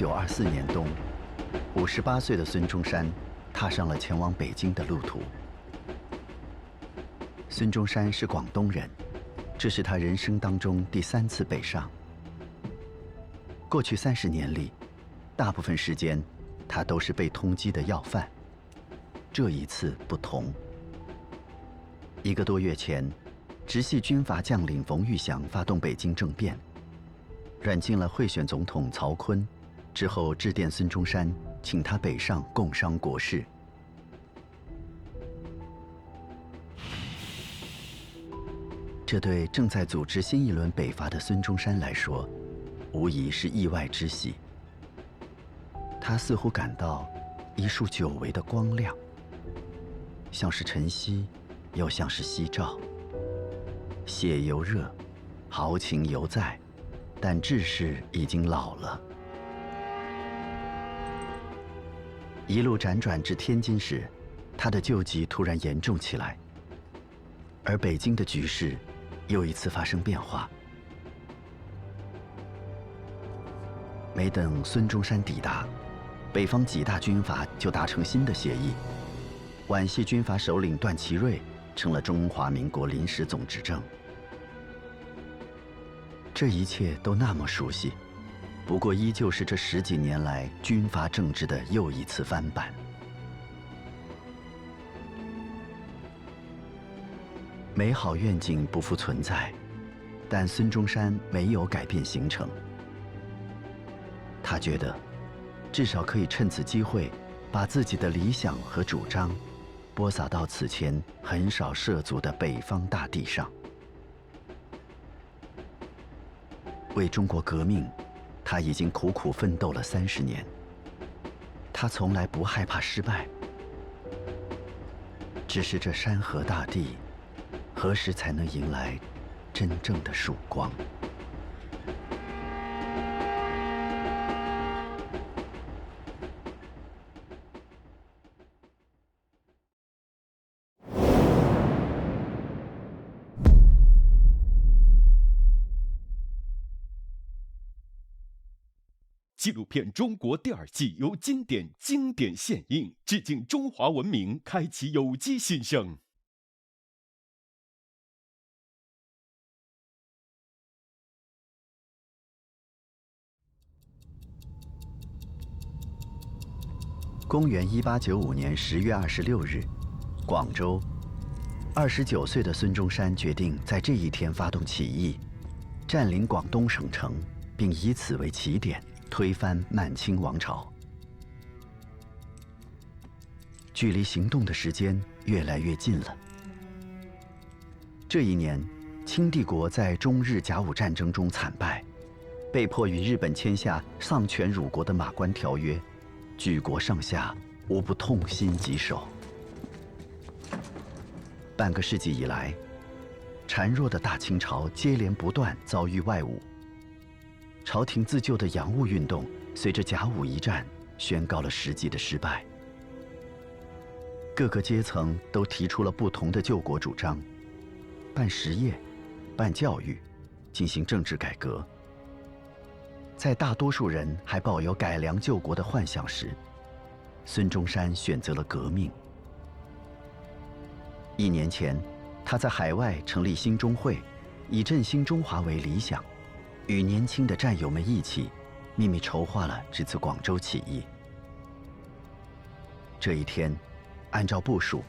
一九二四年冬，五十八岁的孙中山踏上了前往北京的路途。孙中山是广东人，这是他人生当中第三次北上。过去三十年里，大部分时间他都是被通缉的要犯。这一次不同。一个多月前，直系军阀将领冯玉祥发动北京政变。软禁了贿选总统曹锟，之后致电孙中山，请他北上共商国事。这对正在组织新一轮北伐的孙中山来说，无疑是意外之喜。他似乎感到一束久违的光亮，像是晨曦，又像是夕照。血犹热，豪情犹在。但志士已经老了。一路辗转至天津时，他的旧疾突然严重起来，而北京的局势又一次发生变化。没等孙中山抵达，北方几大军阀就达成新的协议，皖系军阀首领段祺瑞成了中华民国临时总执政。这一切都那么熟悉，不过依旧是这十几年来军阀政治的又一次翻版。美好愿景不复存在，但孙中山没有改变行程。他觉得，至少可以趁此机会，把自己的理想和主张，播撒到此前很少涉足的北方大地上。为中国革命，他已经苦苦奋斗了三十年。他从来不害怕失败，只是这山河大地，何时才能迎来真正的曙光？纪录片《中国》第二季由经典经典献映，致敬中华文明，开启有机新生。公元一八九五年十月二十六日，广州，二十九岁的孙中山决定在这一天发动起义，占领广东省城，并以此为起点。推翻满清王朝，距离行动的时间越来越近了。这一年，清帝国在中日甲午战争中惨败，被迫与日本签下丧权辱国的《马关条约》，举国上下无不痛心疾首。半个世纪以来，孱弱的大清朝接连不断遭遇外侮。朝廷自救的洋务运动，随着甲午一战宣告了实际的失败。各个阶层都提出了不同的救国主张：办实业、办教育、进行政治改革。在大多数人还抱有改良救国的幻想时，孙中山选择了革命。一年前，他在海外成立兴中会，以振兴中华为理想。与年轻的战友们一起，秘密筹划了这次广州起义。这一天，按照部署，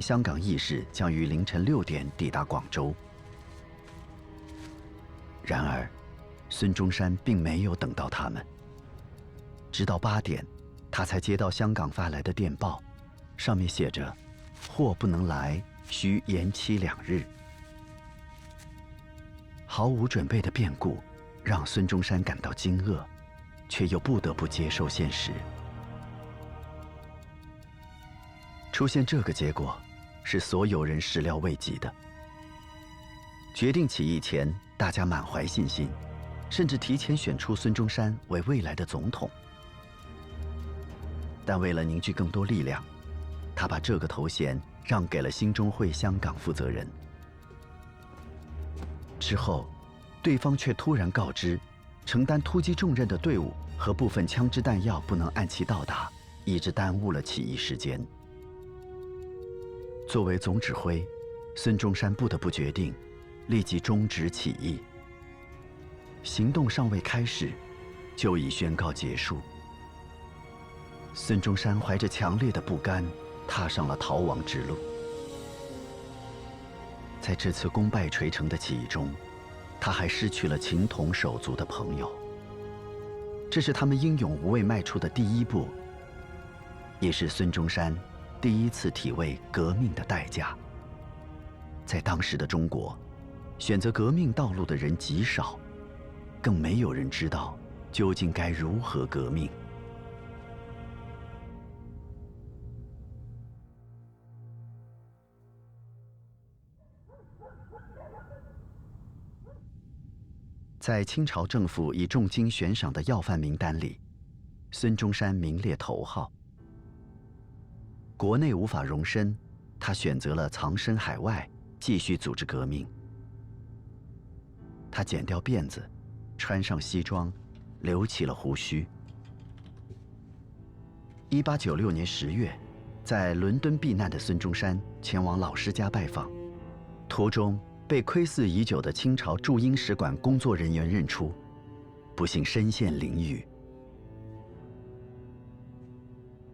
香港义士将于凌晨六点抵达广州。然而，孙中山并没有等到他们。直到八点，他才接到香港发来的电报，上面写着：“货不能来，需延期两日。”毫无准备的变故。让孙中山感到惊愕，却又不得不接受现实。出现这个结果，是所有人始料未及的。决定起义前，大家满怀信心，甚至提前选出孙中山为未来的总统。但为了凝聚更多力量，他把这个头衔让给了兴中会香港负责人。之后。对方却突然告知，承担突击重任的队伍和部分枪支弹药不能按期到达，以致耽误了起义时间。作为总指挥，孙中山不得不决定立即终止起义。行动尚未开始，就已宣告结束。孙中山怀着强烈的不甘，踏上了逃亡之路。在这次功败垂成的起义中，他还失去了情同手足的朋友。这是他们英勇无畏迈出的第一步，也是孙中山第一次体味革命的代价。在当时的中国，选择革命道路的人极少，更没有人知道究竟该如何革命。在清朝政府以重金悬赏的要犯名单里，孙中山名列头号。国内无法容身，他选择了藏身海外，继续组织革命。他剪掉辫子，穿上西装，留起了胡须。一八九六年十月，在伦敦避难的孙中山前往老师家拜访，途中。被窥伺已久的清朝驻英使馆工作人员认出，不幸身陷囹圄。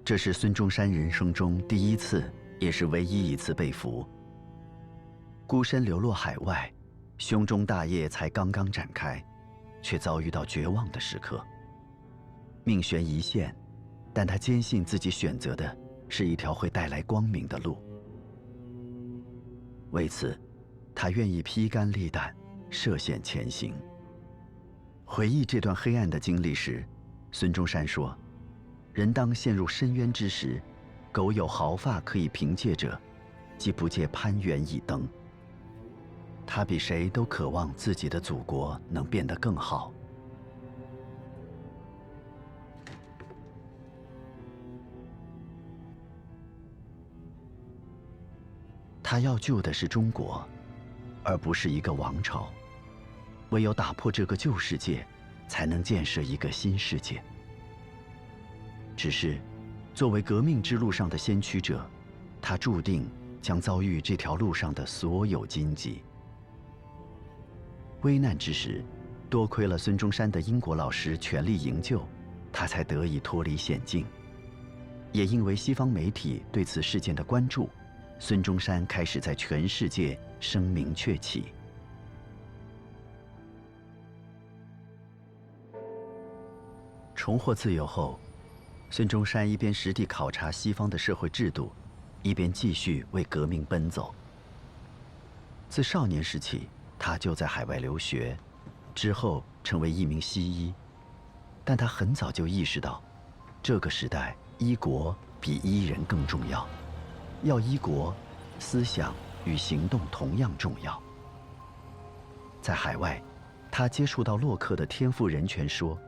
这是孙中山人生中第一次，也是唯一一次被俘。孤身流落海外，胸中大业才刚刚展开，却遭遇到绝望的时刻。命悬一线，但他坚信自己选择的是一条会带来光明的路。为此。他愿意披肝沥胆，涉险前行。回忆这段黑暗的经历时，孙中山说：“人当陷入深渊之时，苟有毫发可以凭借者，即不借攀援以登。”他比谁都渴望自己的祖国能变得更好。他要救的是中国。而不是一个王朝。唯有打破这个旧世界，才能建设一个新世界。只是，作为革命之路上的先驱者，他注定将遭遇这条路上的所有荆棘。危难之时，多亏了孙中山的英国老师全力营救，他才得以脱离险境。也因为西方媒体对此事件的关注，孙中山开始在全世界。声名鹊起。重获自由后，孙中山一边实地考察西方的社会制度，一边继续为革命奔走。自少年时起，他就在海外留学，之后成为一名西医。但他很早就意识到，这个时代医国比医人更重要。要医国，思想。与行动同样重要。在海外，他接触到洛克的天赋人权说，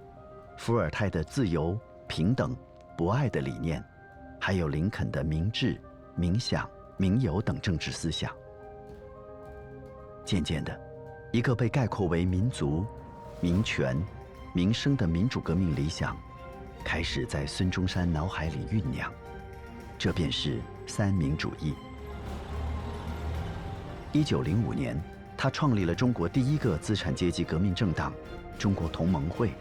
伏尔泰的自由、平等、博爱的理念，还有林肯的明智、冥想、民有等政治思想。渐渐的，一个被概括为民族、民权、民生的民主革命理想，开始在孙中山脑海里酝酿。这便是三民主义。一九零五年，他创立了中国第一个资产阶级革命政党——中国同盟会。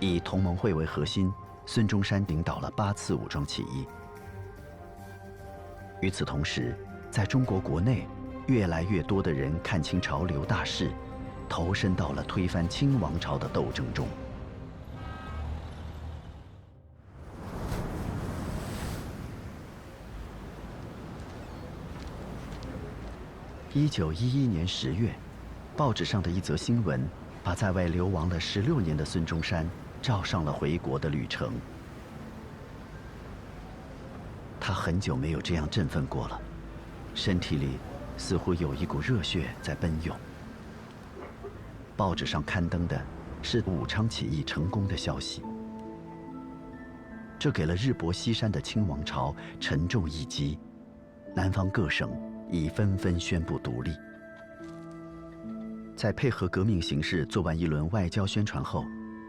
以同盟会为核心，孙中山领导了八次武装起义。与此同时，在中国国内，越来越多的人看清潮流大势，投身到了推翻清王朝的斗争中。一九一一年十月，报纸上的一则新闻，把在外流亡了十六年的孙中山照上了回国的旅程。他很久没有这样振奋过了，身体里似乎有一股热血在奔涌。报纸上刊登的是武昌起义成功的消息，这给了日薄西山的清王朝沉重一击。南方各省。已纷纷宣布独立。在配合革命形势做完一轮外交宣传后，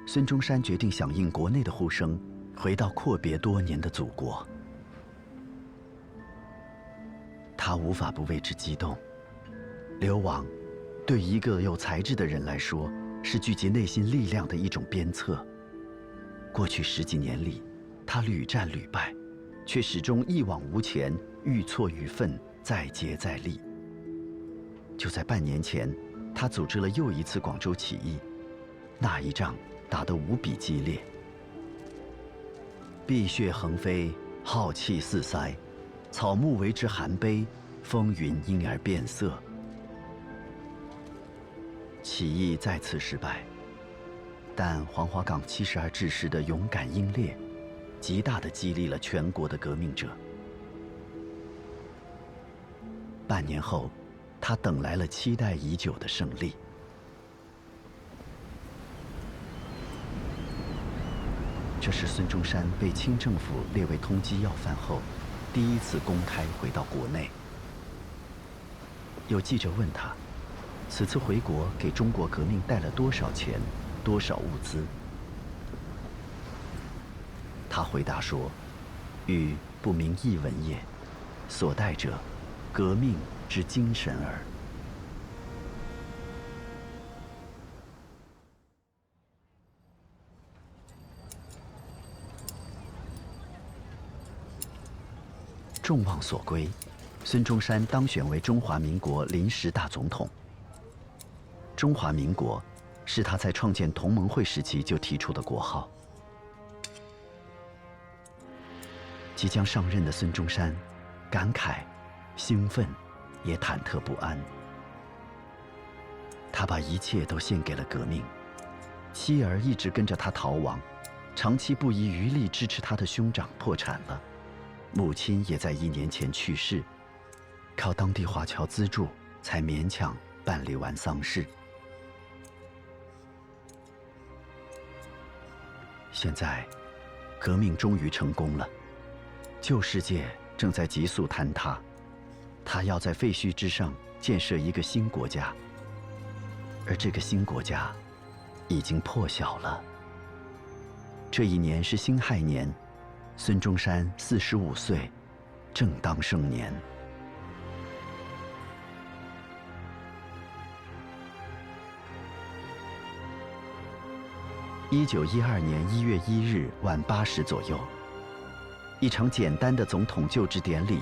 孙中山决定响应国内的呼声，回到阔别多年的祖国。他无法不为之激动。流亡，对一个有才智的人来说，是聚集内心力量的一种鞭策。过去十几年里，他屡战屡败，却始终一往无前，愈挫愈奋，再接再厉。就在半年前，他组织了又一次广州起义，那一仗打得无比激烈，碧血横飞，浩气四塞，草木为之含悲，风云因而变色。起义再次失败，但黄花岗七十二志士的勇敢英烈，极大的激励了全国的革命者。半年后，他等来了期待已久的胜利。这是孙中山被清政府列为通缉要犯后，第一次公开回到国内。有记者问他。此次回国给中国革命带了多少钱，多少物资？他回答说：“欲不明一文也，所带者，革命之精神耳。”众望所归，孙中山当选为中华民国临时大总统。中华民国，是他在创建同盟会时期就提出的国号。即将上任的孙中山，感慨、兴奋，也忐忑不安。他把一切都献给了革命，妻儿一直跟着他逃亡，长期不遗余力支持他的兄长破产了，母亲也在一年前去世，靠当地华侨资助才勉强办理完丧事。现在，革命终于成功了，旧世界正在急速坍塌，他要在废墟之上建设一个新国家，而这个新国家已经破晓了。这一年是辛亥年，孙中山四十五岁，正当盛年。一九一二年一月一日晚八时左右，一场简单的总统就职典礼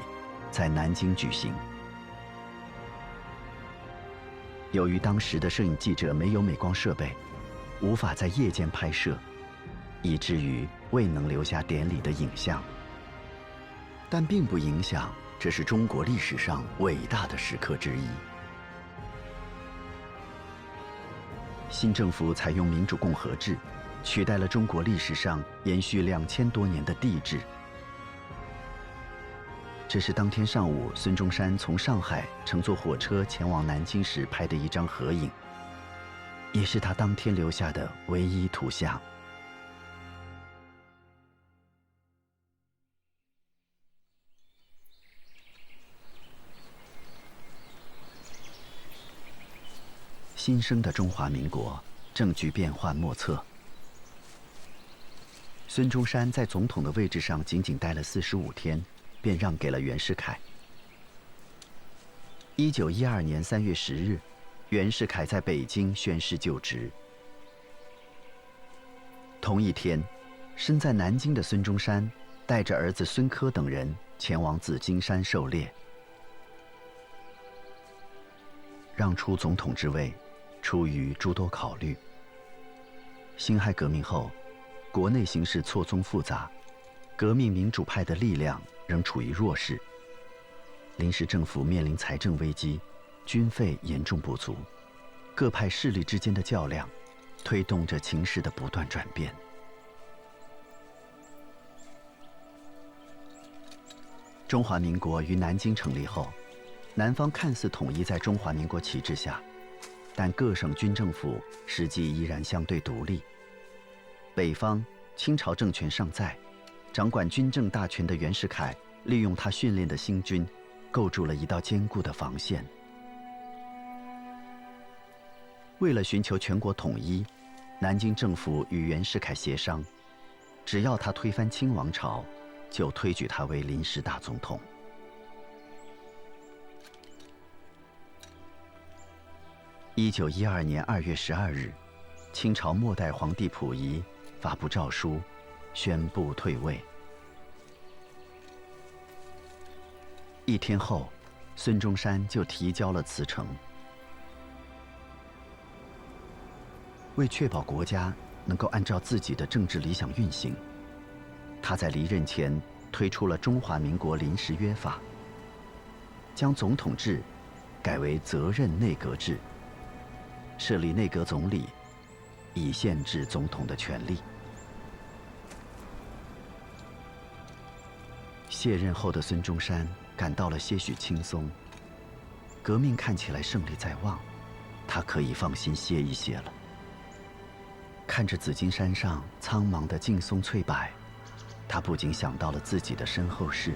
在南京举行。由于当时的摄影记者没有美光设备，无法在夜间拍摄，以至于未能留下典礼的影像。但并不影响，这是中国历史上伟大的时刻之一。新政府采用民主共和制。取代了中国历史上延续两千多年的帝制。这是当天上午孙中山从上海乘坐火车前往南京时拍的一张合影，也是他当天留下的唯一图像。新生的中华民国政局变幻莫测。孙中山在总统的位置上仅仅待了四十五天，便让给了袁世凯。一九一二年三月十日，袁世凯在北京宣誓就职。同一天，身在南京的孙中山带着儿子孙科等人前往紫金山狩猎。让出总统之位，出于诸多考虑。辛亥革命后。国内形势错综复杂，革命民主派的力量仍处于弱势。临时政府面临财政危机，军费严重不足，各派势力之间的较量，推动着情势的不断转变。中华民国于南京成立后，南方看似统一在中华民国旗帜下，但各省军政府实际依然相对独立。北方清朝政权尚在，掌管军政大权的袁世凯利用他训练的新军，构筑了一道坚固的防线。为了寻求全国统一，南京政府与袁世凯协商，只要他推翻清王朝，就推举他为临时大总统。一九一二年二月十二日，清朝末代皇帝溥仪发布诏书，宣布退位。一天后，孙中山就提交了辞呈。为确保国家能够按照自己的政治理想运行，他在离任前推出了《中华民国临时约法》，将总统制改为责任内阁制，设立内阁总理，以限制总统的权力。卸任后的孙中山感到了些许轻松，革命看起来胜利在望，他可以放心歇一歇了。看着紫金山上苍茫的劲松翠柏，他不禁想到了自己的身后事。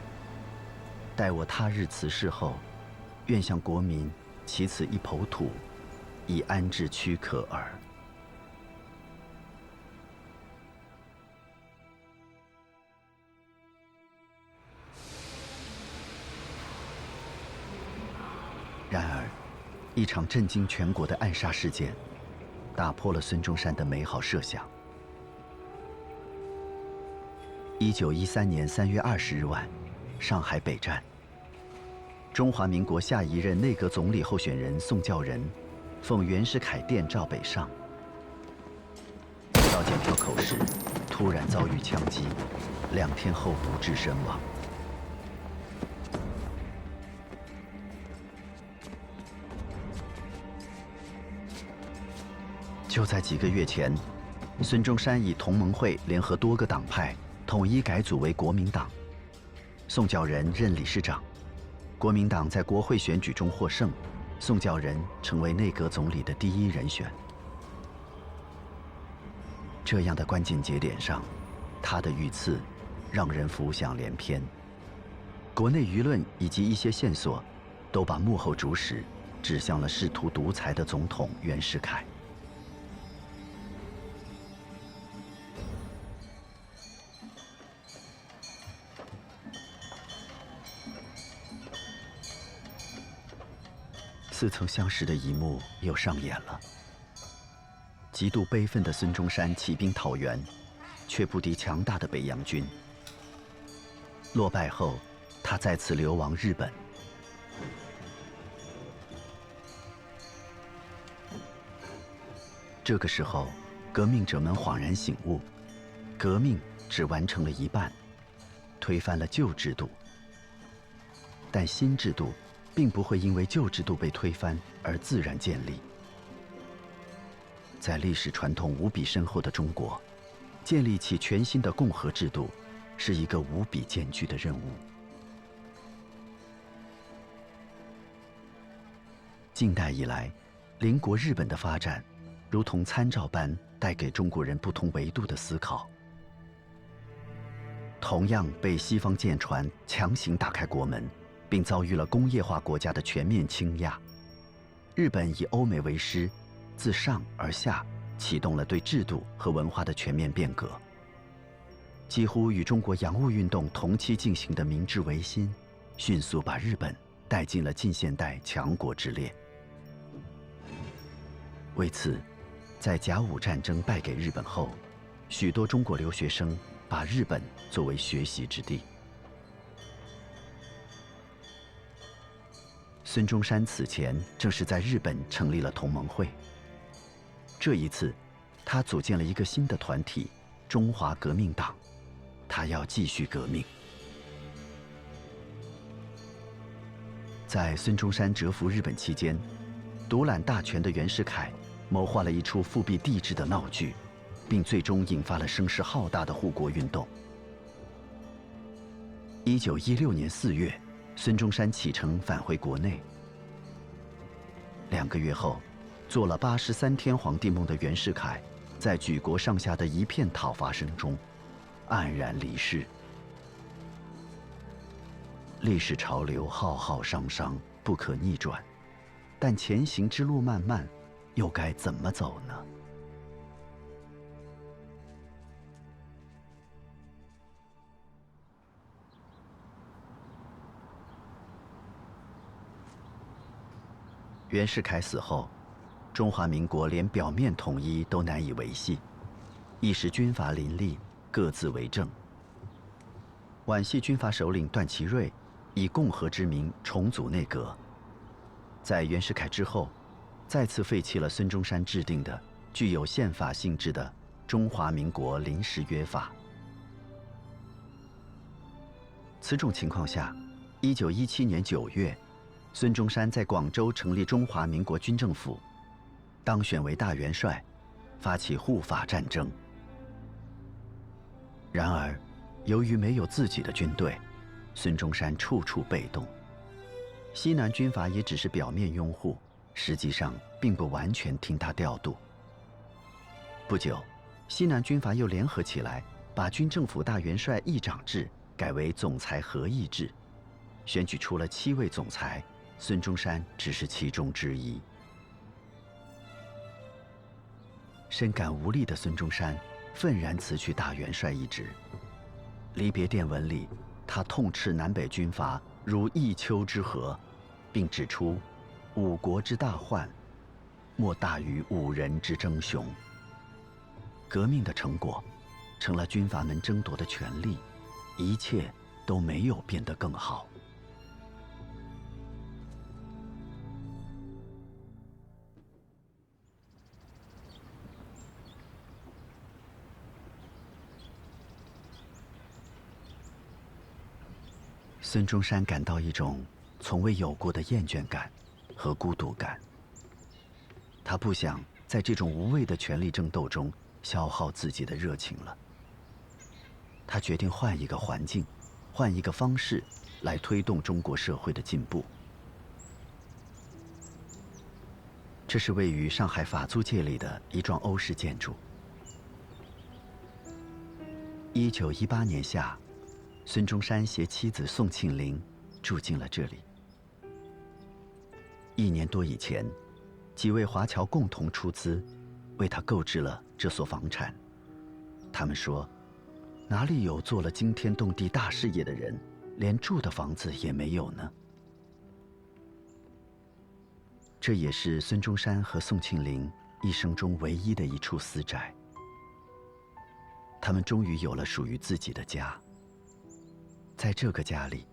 待我他日辞世后，愿向国民起此一抔土，以安置躯壳耳。一场震惊全国的暗杀事件。打破了孙中山的美好设想。一九一三年三月二十日晚，上海北站，中华民国下一任内阁总理候选人宋教仁，奉袁世凯电召北上。到检票口时，突然遭遇枪击，两天后不治身亡。就在几个月前，孙中山以同盟会联合多个党派，统一改组为国民党。宋教仁任理事长，国民党在国会选举中获胜，宋教仁成为内阁总理的第一人选。这样的关键节点上，他的遇刺让人浮想联翩。国内舆论以及一些线索，都把幕后主使指向了试图独裁的总统袁世凯。似曾相识的一幕又上演了。极度悲愤的孙中山起兵讨袁，却不敌强大的北洋军。落败后，他再次流亡日本。这个时候，革命者们恍然醒悟：革命只完成了一半，推翻了旧制度，但新制度。并不会因为旧制度被推翻而自然建立。在历史传统无比深厚的中国，建立起全新的共和制度，是一个无比艰巨的任务。近代以来，邻国日本的发展，如同参照般带给中国人不同维度的思考。同样被西方舰船强行打开国门。并遭遇了工业化国家的全面倾轧。日本以欧美为师，自上而下启动了对制度和文化的全面变革。几乎与中国洋务运动同期进行的明治维新，迅速把日本带进了近现代强国之列。为此，在甲午战争败给日本后，许多中国留学生把日本作为学习之地。孙中山此前正是在日本成立了同盟会。这一次，他组建了一个新的团体——中华革命党，他要继续革命。在孙中山蛰伏日本期间，独揽大权的袁世凯谋划了一出复辟帝制的闹剧，并最终引发了声势浩大的护国运动。一九一六年四月。孙中山启程返回国内。两个月后，做了八十三天皇帝梦的袁世凯，在举国上下的一片讨伐声中，黯然离世。历史潮流浩浩汤汤，不可逆转，但前行之路漫漫，又该怎么走呢？袁世凯死后，中华民国连表面统一都难以维系，一时军阀林立，各自为政。皖系军阀首领段祺瑞以共和之名重组内阁，在袁世凯之后，再次废弃了孙中山制定的具有宪法性质的《中华民国临时约法》。此种情况下，一九一七年九月，孙中山在广州成立中华民国军政府，当选为大元帅，发起护法战争。然而，由于没有自己的军队，孙中山处处被动。西南军阀也只是表面拥护，实际上并不完全听他调度。不久，西南军阀又联合起来，把军政府大元帅议长制。改为总裁合议制，选举出了七位总裁，孙中山只是其中之一。深感无力的孙中山愤然辞去大元帅一职。离别电文里，他痛斥南北军阀如一丘之貉，并指出：“五国之大患，莫大于五人之争雄。”革命的成果，成了军阀们争夺的权利。一切都没有变得更好。孙中山感到一种从未有过的厌倦感和孤独感。他不想在这种无谓的权力争斗中消耗自己的热情了。他决定换一个环境，换一个方式，来推动中国社会的进步。这是位于上海法租界里的一幢欧式建筑。一九一八年夏，孙中山携妻子宋庆龄住进了这里。一年多以前，几位华侨共同出资，为他购置了这所房产。他们说。哪里有做了惊天动地大事业的人，连住的房子也没有呢？这也是孙中山和宋庆龄一生中唯一的一处私宅。他们终于有了属于自己的家。在这个家里，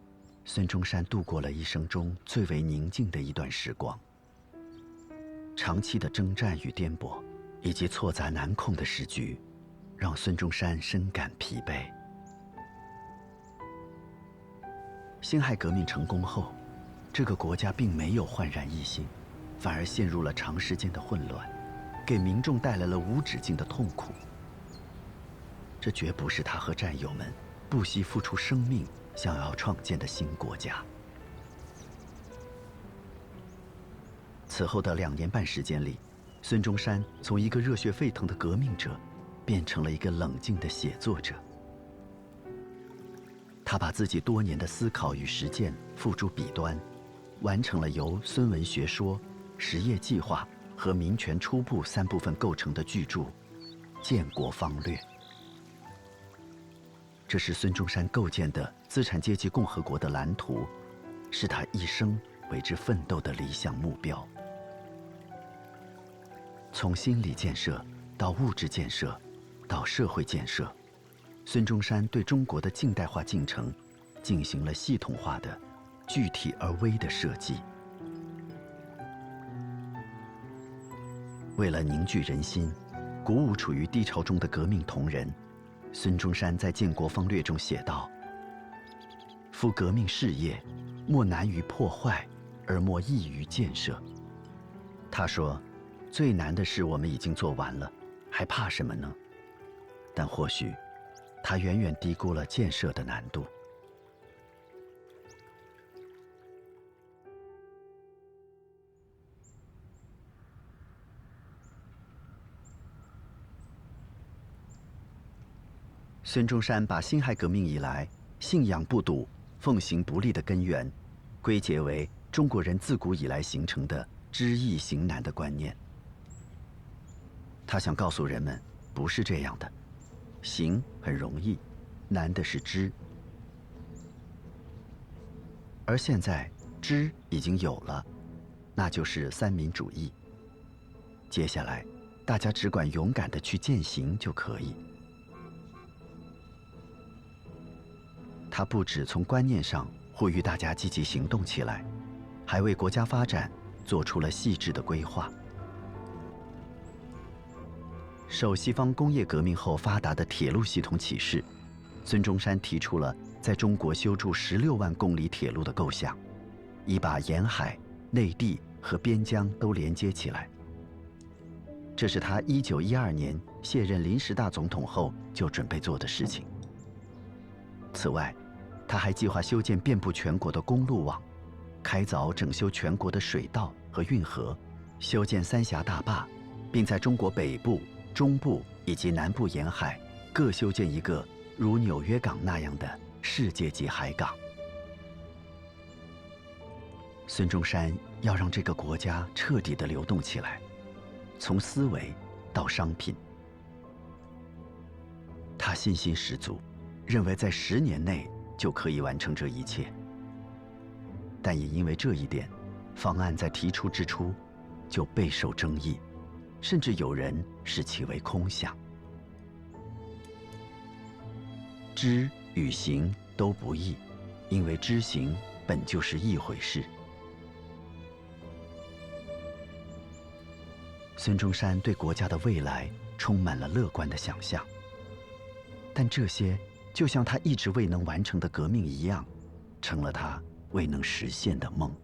孙中山度过了一生中最为宁静的一段时光。长期的征战与颠簸，以及错杂难控的时局。让孙中山深感疲惫。辛亥革命成功后，这个国家并没有焕然一新，反而陷入了长时间的混乱，给民众带来了无止境的痛苦。这绝不是他和战友们不惜付出生命想要创建的新国家。此后的两年半时间里，孙中山从一个热血沸腾的革命者。变成了一个冷静的写作者。他把自己多年的思考与实践付诸笔端，完成了由《孙文学说》《实业计划》和《民权初步》三部分构成的巨著《建国方略》。这是孙中山构建的资产阶级共和国的蓝图，是他一生为之奋斗的理想目标。从心理建设到物质建设。到社会建设，孙中山对中国的近代化进程进行了系统化的、具体而微的设计。为了凝聚人心，鼓舞处于低潮中的革命同仁，孙中山在《建国方略》中写道：“夫革命事业，莫难于破坏，而莫易于建设。”他说：“最难的事我们已经做完了，还怕什么呢？”但或许，他远远低估了建设的难度。孙中山把辛亥革命以来信仰不笃、奉行不力的根源，归结为中国人自古以来形成的知易行难的观念。他想告诉人们，不是这样的。行很容易，难的是知。而现在知已经有了，那就是三民主义。接下来，大家只管勇敢的去践行就可以。他不止从观念上呼吁大家积极行动起来，还为国家发展做出了细致的规划。受西方工业革命后发达的铁路系统启示，孙中山提出了在中国修筑十六万公里铁路的构想，以把沿海、内地和边疆都连接起来。这是他一九一二年卸任临时大总统后就准备做的事情。此外，他还计划修建遍布全国的公路网，开凿整修全国的水道和运河，修建三峡大坝，并在中国北部。中部以及南部沿海各修建一个如纽约港那样的世界级海港。孙中山要让这个国家彻底的流动起来，从思维到商品。他信心十足，认为在十年内就可以完成这一切。但也因为这一点，方案在提出之初就备受争议。甚至有人视其为空想。知与行都不易，因为知行本就是一回事。孙中山对国家的未来充满了乐观的想象，但这些就像他一直未能完成的革命一样，成了他未能实现的梦。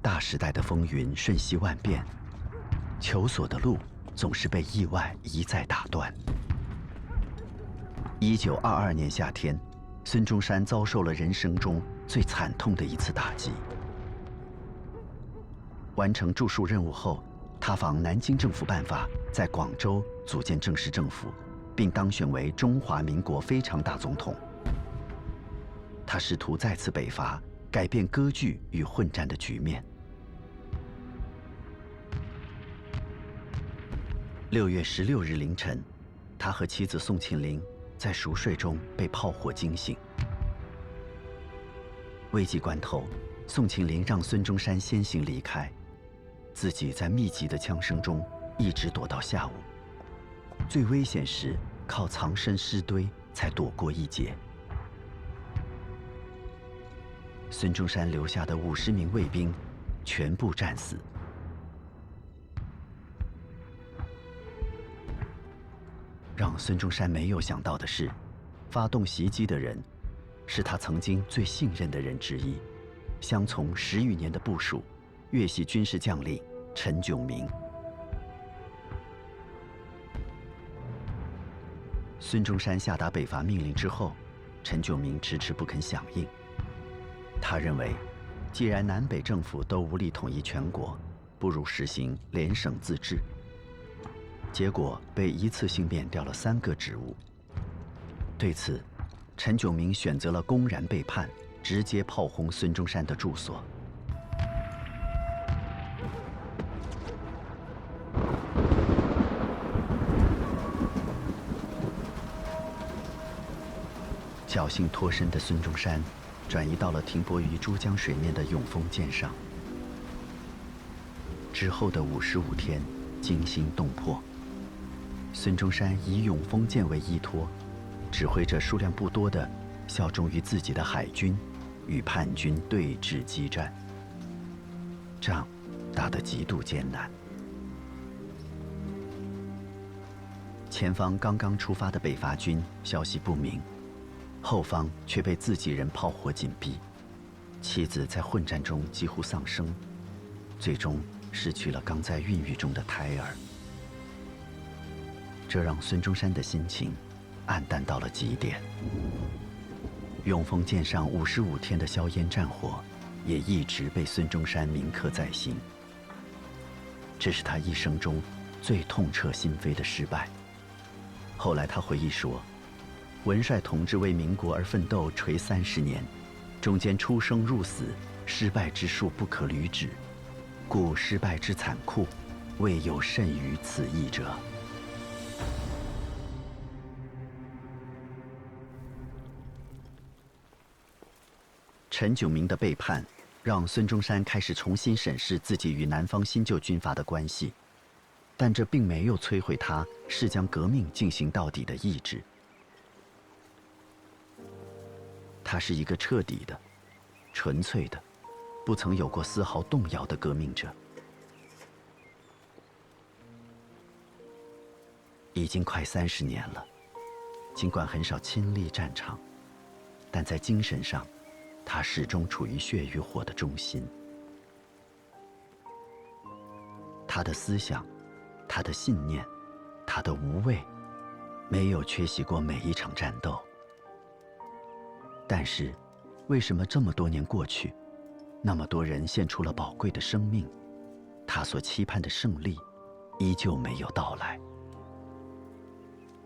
大时代的风云瞬息万变，求索的路总是被意外一再打断。一九二二年夏天，孙中山遭受了人生中最惨痛的一次打击。完成著述任务后，他访南京政府办法，在广州组建正式政府，并当选为中华民国非常大总统。他试图再次北伐，改变割据与混战的局面。六月十六日凌晨，他和妻子宋庆龄在熟睡中被炮火惊醒。危急关头，宋庆龄让孙中山先行离开，自己在密集的枪声中一直躲到下午。最危险时，靠藏身尸堆才躲过一劫。孙中山留下的五十名卫兵，全部战死。让孙中山没有想到的是，发动袭击的人是他曾经最信任的人之一，相从十余年的部属，粤系军事将领陈炯明。孙中山下达北伐命令之后，陈炯明迟迟不肯响应。他认为，既然南北政府都无力统一全国，不如实行联省自治。结果被一次性免掉了三个职务。对此，陈炯明选择了公然背叛，直接炮轰孙中山的住所。侥幸脱身的孙中山，转移到了停泊于珠江水面的永丰舰上。之后的五十五天，惊心动魄。孙中山以永丰舰为依托，指挥着数量不多的、效忠于自己的海军，与叛军对峙激战。仗打得极度艰难。前方刚刚出发的北伐军消息不明，后方却被自己人炮火紧逼，妻子在混战中几乎丧生，最终失去了刚在孕育中的胎儿。这让孙中山的心情黯淡到了极点。永丰舰上五十五天的硝烟战火，也一直被孙中山铭刻在心。这是他一生中最痛彻心扉的失败。后来他回忆说：“文帅同志为民国而奋斗垂三十年，中间出生入死，失败之数不可履止，故失败之残酷，未有甚于此意者。陈炯明的背叛，让孙中山开始重新审视自己与南方新旧军阀的关系，但这并没有摧毁他誓将革命进行到底的意志。他是一个彻底的、纯粹的、不曾有过丝毫动摇的革命者。已经快三十年了，尽管很少亲历战场，但在精神上，他始终处于血与火的中心。他的思想，他的信念，他的无畏，没有缺席过每一场战斗。但是，为什么这么多年过去，那么多人献出了宝贵的生命，他所期盼的胜利，依旧没有到来？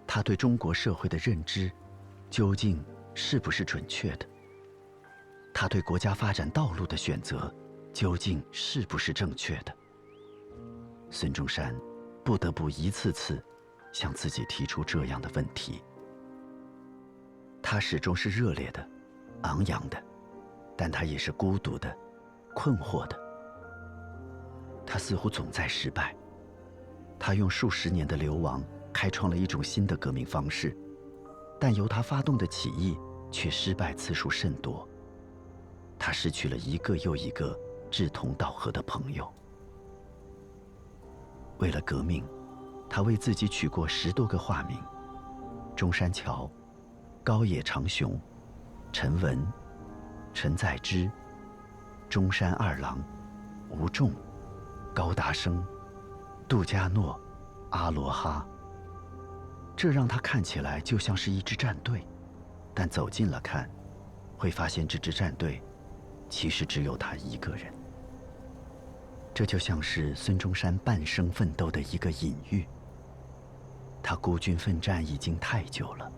他对中国社会的认知，究竟是不是准确的？他对国家发展道路的选择，究竟是不是正确的？孙中山不得不一次次向自己提出这样的问题。他始终是热烈的。昂扬的，但他也是孤独的、困惑的。他似乎总在失败。他用数十年的流亡开创了一种新的革命方式，但由他发动的起义却失败次数甚多。他失去了一个又一个志同道合的朋友。为了革命，他为自己取过十多个化名：中山桥、高野长雄。陈文、陈在之、中山二郎、吴仲、高达生、杜加诺、阿罗哈。这让他看起来就像是一支战队，但走近了看，会发现这支战队其实只有他一个人。这就像是孙中山半生奋斗的一个隐喻。他孤军奋战已经太久了，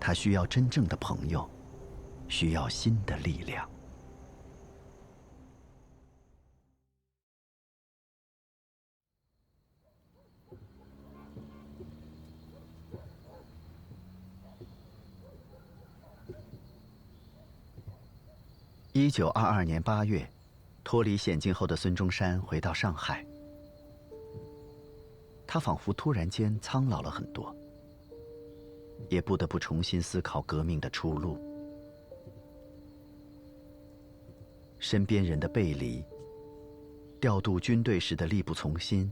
他需要真正的朋友。需要新的力量。一九二二年八月，脱离险境后的孙中山回到上海，他仿佛突然间苍老了很多，也不得不重新思考革命的出路。身边人的背离，调度军队时的力不从心，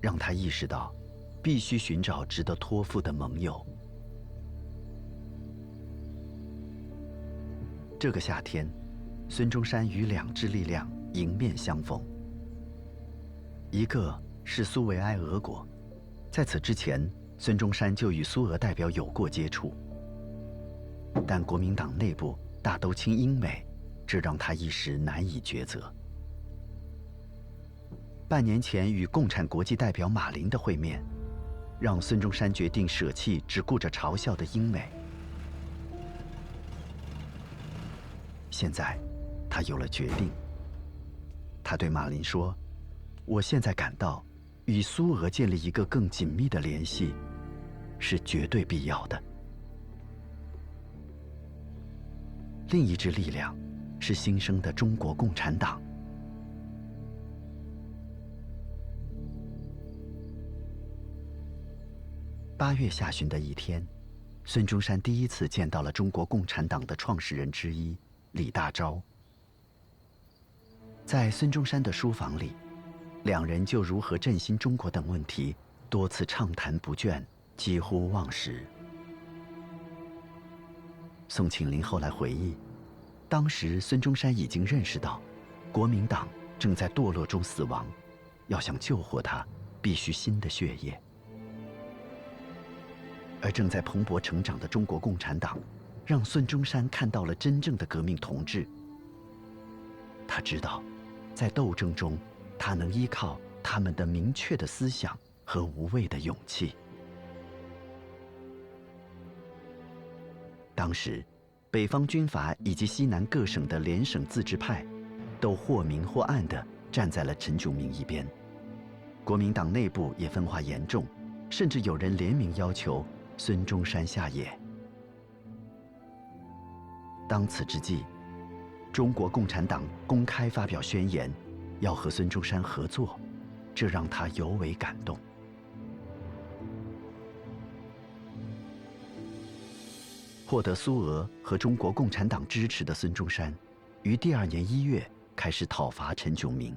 让他意识到，必须寻找值得托付的盟友。这个夏天，孙中山与两支力量迎面相逢。一个是苏维埃俄国，在此之前，孙中山就与苏俄代表有过接触，但国民党内部大都亲英美。这让他一时难以抉择。半年前与共产国际代表马林的会面，让孙中山决定舍弃只顾着嘲笑的英美。现在，他有了决定。他对马林说：“我现在感到，与苏俄建立一个更紧密的联系，是绝对必要的。”另一支力量。是新生的中国共产党。八月下旬的一天，孙中山第一次见到了中国共产党的创始人之一李大钊。在孙中山的书房里，两人就如何振兴中国等问题多次畅谈不倦，几乎忘时。宋庆龄后来回忆。当时，孙中山已经认识到，国民党正在堕落中死亡，要想救活它，必须新的血液。而正在蓬勃成长的中国共产党，让孙中山看到了真正的革命同志。他知道，在斗争中，他能依靠他们的明确的思想和无畏的勇气。当时。北方军阀以及西南各省的联省自治派，都或明或暗地站在了陈炯明一边。国民党内部也分化严重，甚至有人联名要求孙中山下野。当此之际，中国共产党公开发表宣言，要和孙中山合作，这让他尤为感动。获得苏俄和中国共产党支持的孙中山，于第二年一月开始讨伐陈炯明，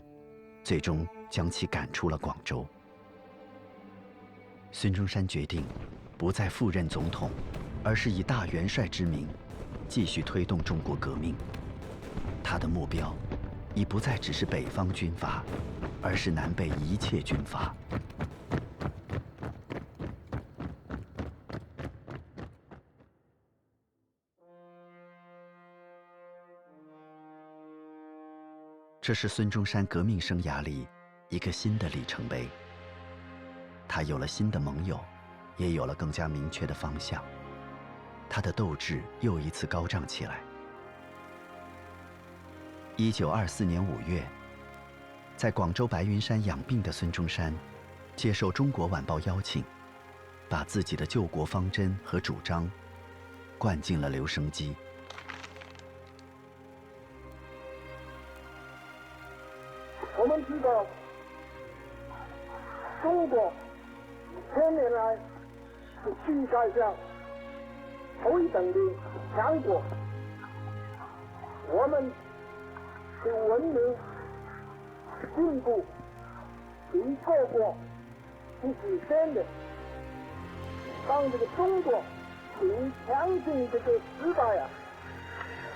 最终将其赶出了广州。孙中山决定不再赴任总统，而是以大元帅之名，继续推动中国革命。他的目标已不再只是北方军阀，而是南北一切军阀。这是孙中山革命生涯里一个新的里程碑。他有了新的盟友，也有了更加明确的方向。他的斗志又一次高涨起来。一九二四年五月，在广州白云山养病的孙中山，接受《中国晚报》邀请，把自己的救国方针和主张灌进了留声机。我们知道，中国千年来是世界上头一等的强国。我们的文明进步比各国是领先的。当这个中国挺强劲这个时代啊，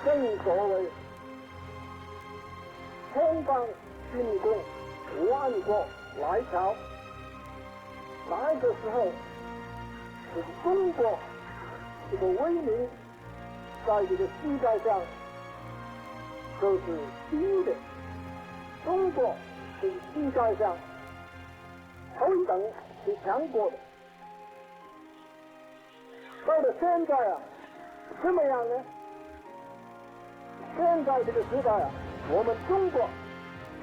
正所谓千方。进攻万国来朝，那个时候，是中国这个威名在这个世界上都是第一的。中国是世界上头等是强国的。到了现在啊，怎么样呢？现在这个时代啊，我们中国。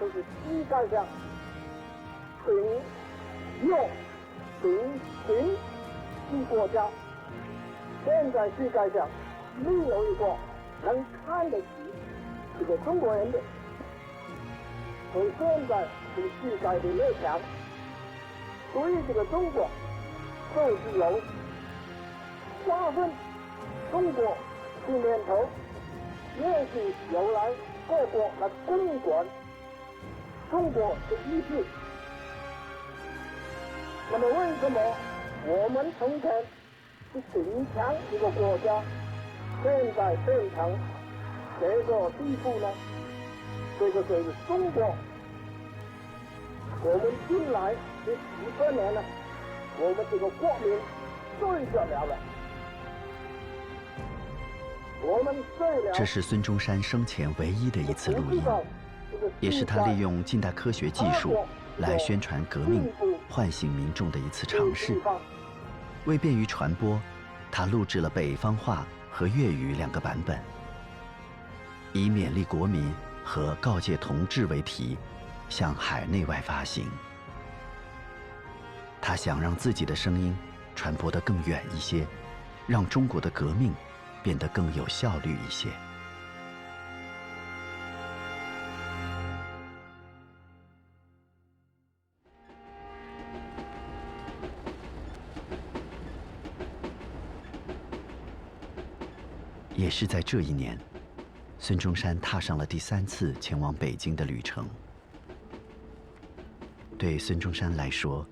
就是世界上顶右顶顶的国家，现在世界上没有一个能看得这个中国人的。从现在是世界的列强，所以这个中国就是由划分中国是念头，也是由来各国来共管。中国的意志。那么，为什么我们从前是顶强一个国家，现在变成这个地步呢？这个是中国，我们近来这几十年了，我们这个国民睡着了。我们最了。这是孙中山生前唯一的一次录音。也是他利用近代科学技术来宣传革命、唤醒民众的一次尝试。为便于传播，他录制了北方话和粤语两个版本，以勉励国民和告诫同志为题，向海内外发行。他想让自己的声音传播得更远一些，让中国的革命变得更有效率一些。也是在这一年，孙中山踏上了第三次前往北京的旅程。对孙中山来说，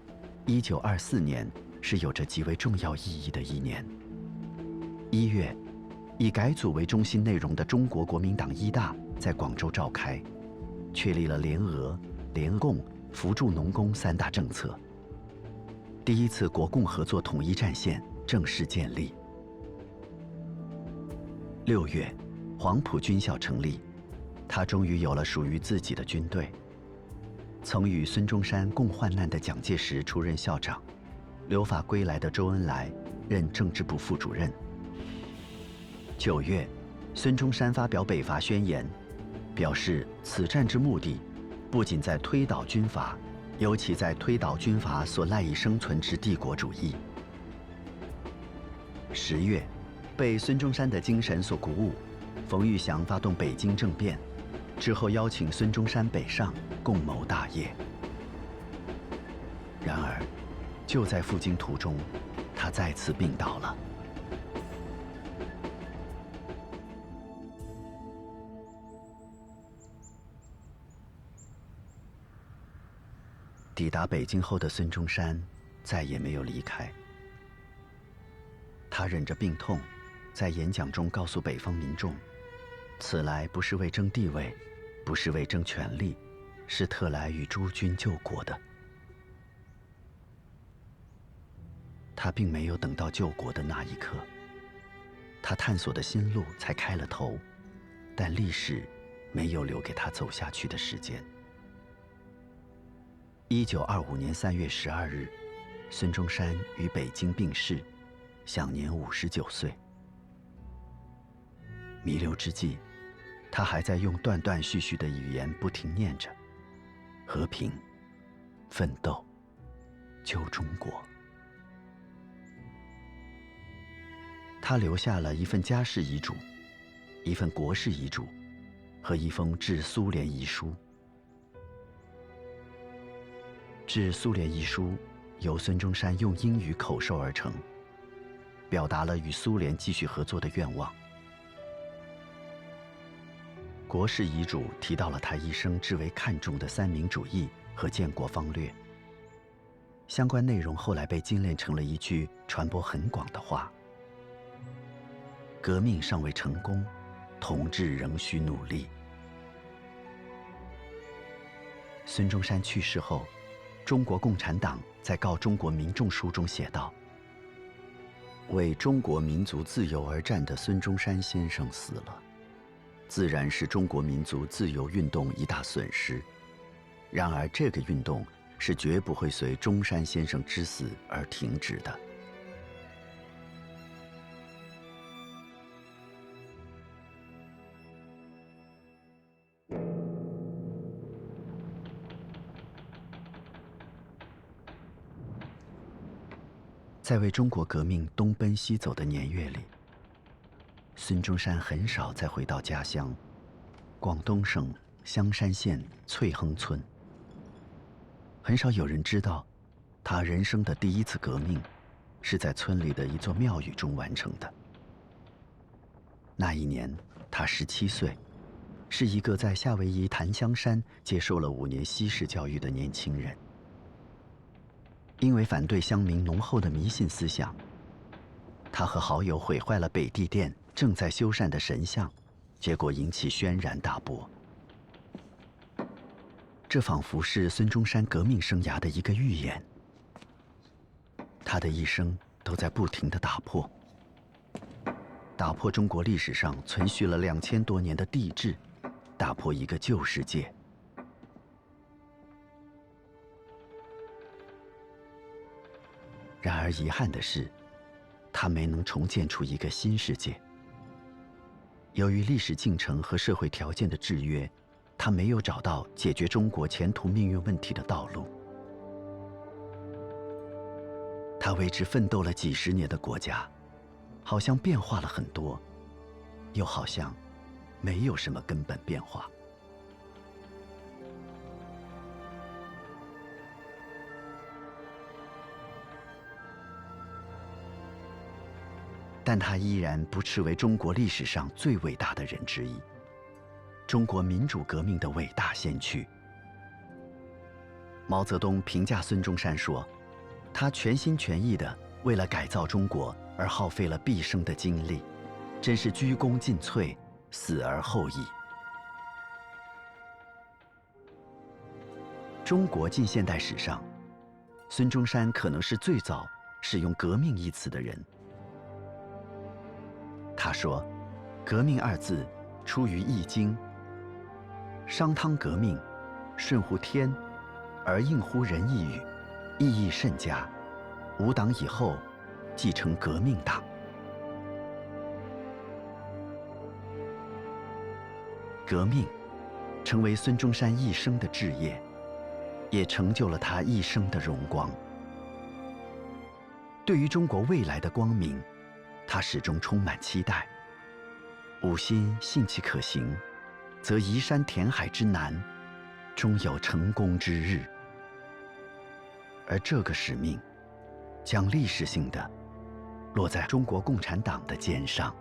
一九二四年是有着极为重要意义的一年。一月，以改组为中心内容的中国国民党一大在广州召开，确立了联俄、联共、扶助农工三大政策。第一次国共合作统一战线正式建立。六月，黄埔军校成立，他终于有了属于自己的军队。曾与孙中山共患难的蒋介石出任校长，留法归来的周恩来任政治部副主任。九月，孙中山发表北伐宣言，表示此战之目的，不仅在推倒军阀，尤其在推倒军阀所赖以生存之帝国主义。十月。被孙中山的精神所鼓舞，冯玉祥发动北京政变，之后邀请孙中山北上共谋大业。然而，就在赴京途中，他再次病倒了。抵达北京后的孙中山再也没有离开。他忍着病痛，在演讲中告诉北方民众：“此来不是为争地位，不是为争权力，是特来与诸君救国的。”他并没有等到救国的那一刻，他探索的新路才开了头，但历史没有留给他走下去的时间。一九二五年三月十二日，孙中山于北京病逝，享年五十九岁。弥留之际，他还在用断断续续的语言不停念着：“和平，奋斗，救中国。”他留下了一份家事遗嘱，一份国事遗嘱，和一封致苏联遗书。致苏联遗书由孙中山用英语口授而成，表达了与苏联继续合作的愿望。国事遗嘱提到了他一生至为看重的三民主义和建国方略。相关内容后来被精炼成了一句传播很广的话：“革命尚未成功，同志仍需努力。”孙中山去世后。中国共产党在《告中国民众书》中写道：“为中国民族自由而战的孙中山先生死了，自然是中国民族自由运动一大损失。然而，这个运动是绝不会随中山先生之死而停止的。”在为中国革命东奔西走的年月里，孙中山很少再回到家乡——广东省香山县翠亨村。很少有人知道，他人生的第一次革命，是在村里的一座庙宇中完成的。那一年，他十七岁，是一个在夏威夷檀香山接受了五年西式教育的年轻人。因为反对乡民浓厚的迷信思想，他和好友毁坏了北帝殿正在修缮的神像，结果引起轩然大波。这仿佛是孙中山革命生涯的一个预言。他的一生都在不停的打破，打破中国历史上存续了两千多年的帝制，打破一个旧世界。然而遗憾的是，他没能重建出一个新世界。由于历史进程和社会条件的制约，他没有找到解决中国前途命运问题的道路。他为之奋斗了几十年的国家，好像变化了很多，又好像没有什么根本变化。但他依然不斥为中国历史上最伟大的人之一，中国民主革命的伟大先驱。毛泽东评价孙中山说：“他全心全意的为了改造中国而耗费了毕生的精力，真是鞠躬尽瘁，死而后已。”中国近现代史上，孙中山可能是最早使用“革命”一词的人。他说：“革命二字出于《易经》，商汤革命，顺乎天，而应乎人意语，意义甚佳。吾党以后，继承革命党。革命，成为孙中山一生的志业，也成就了他一生的荣光。对于中国未来的光明。”他始终充满期待。吾心信其可行，则移山填海之难，终有成功之日。而这个使命，将历史性的落在中国共产党的肩上。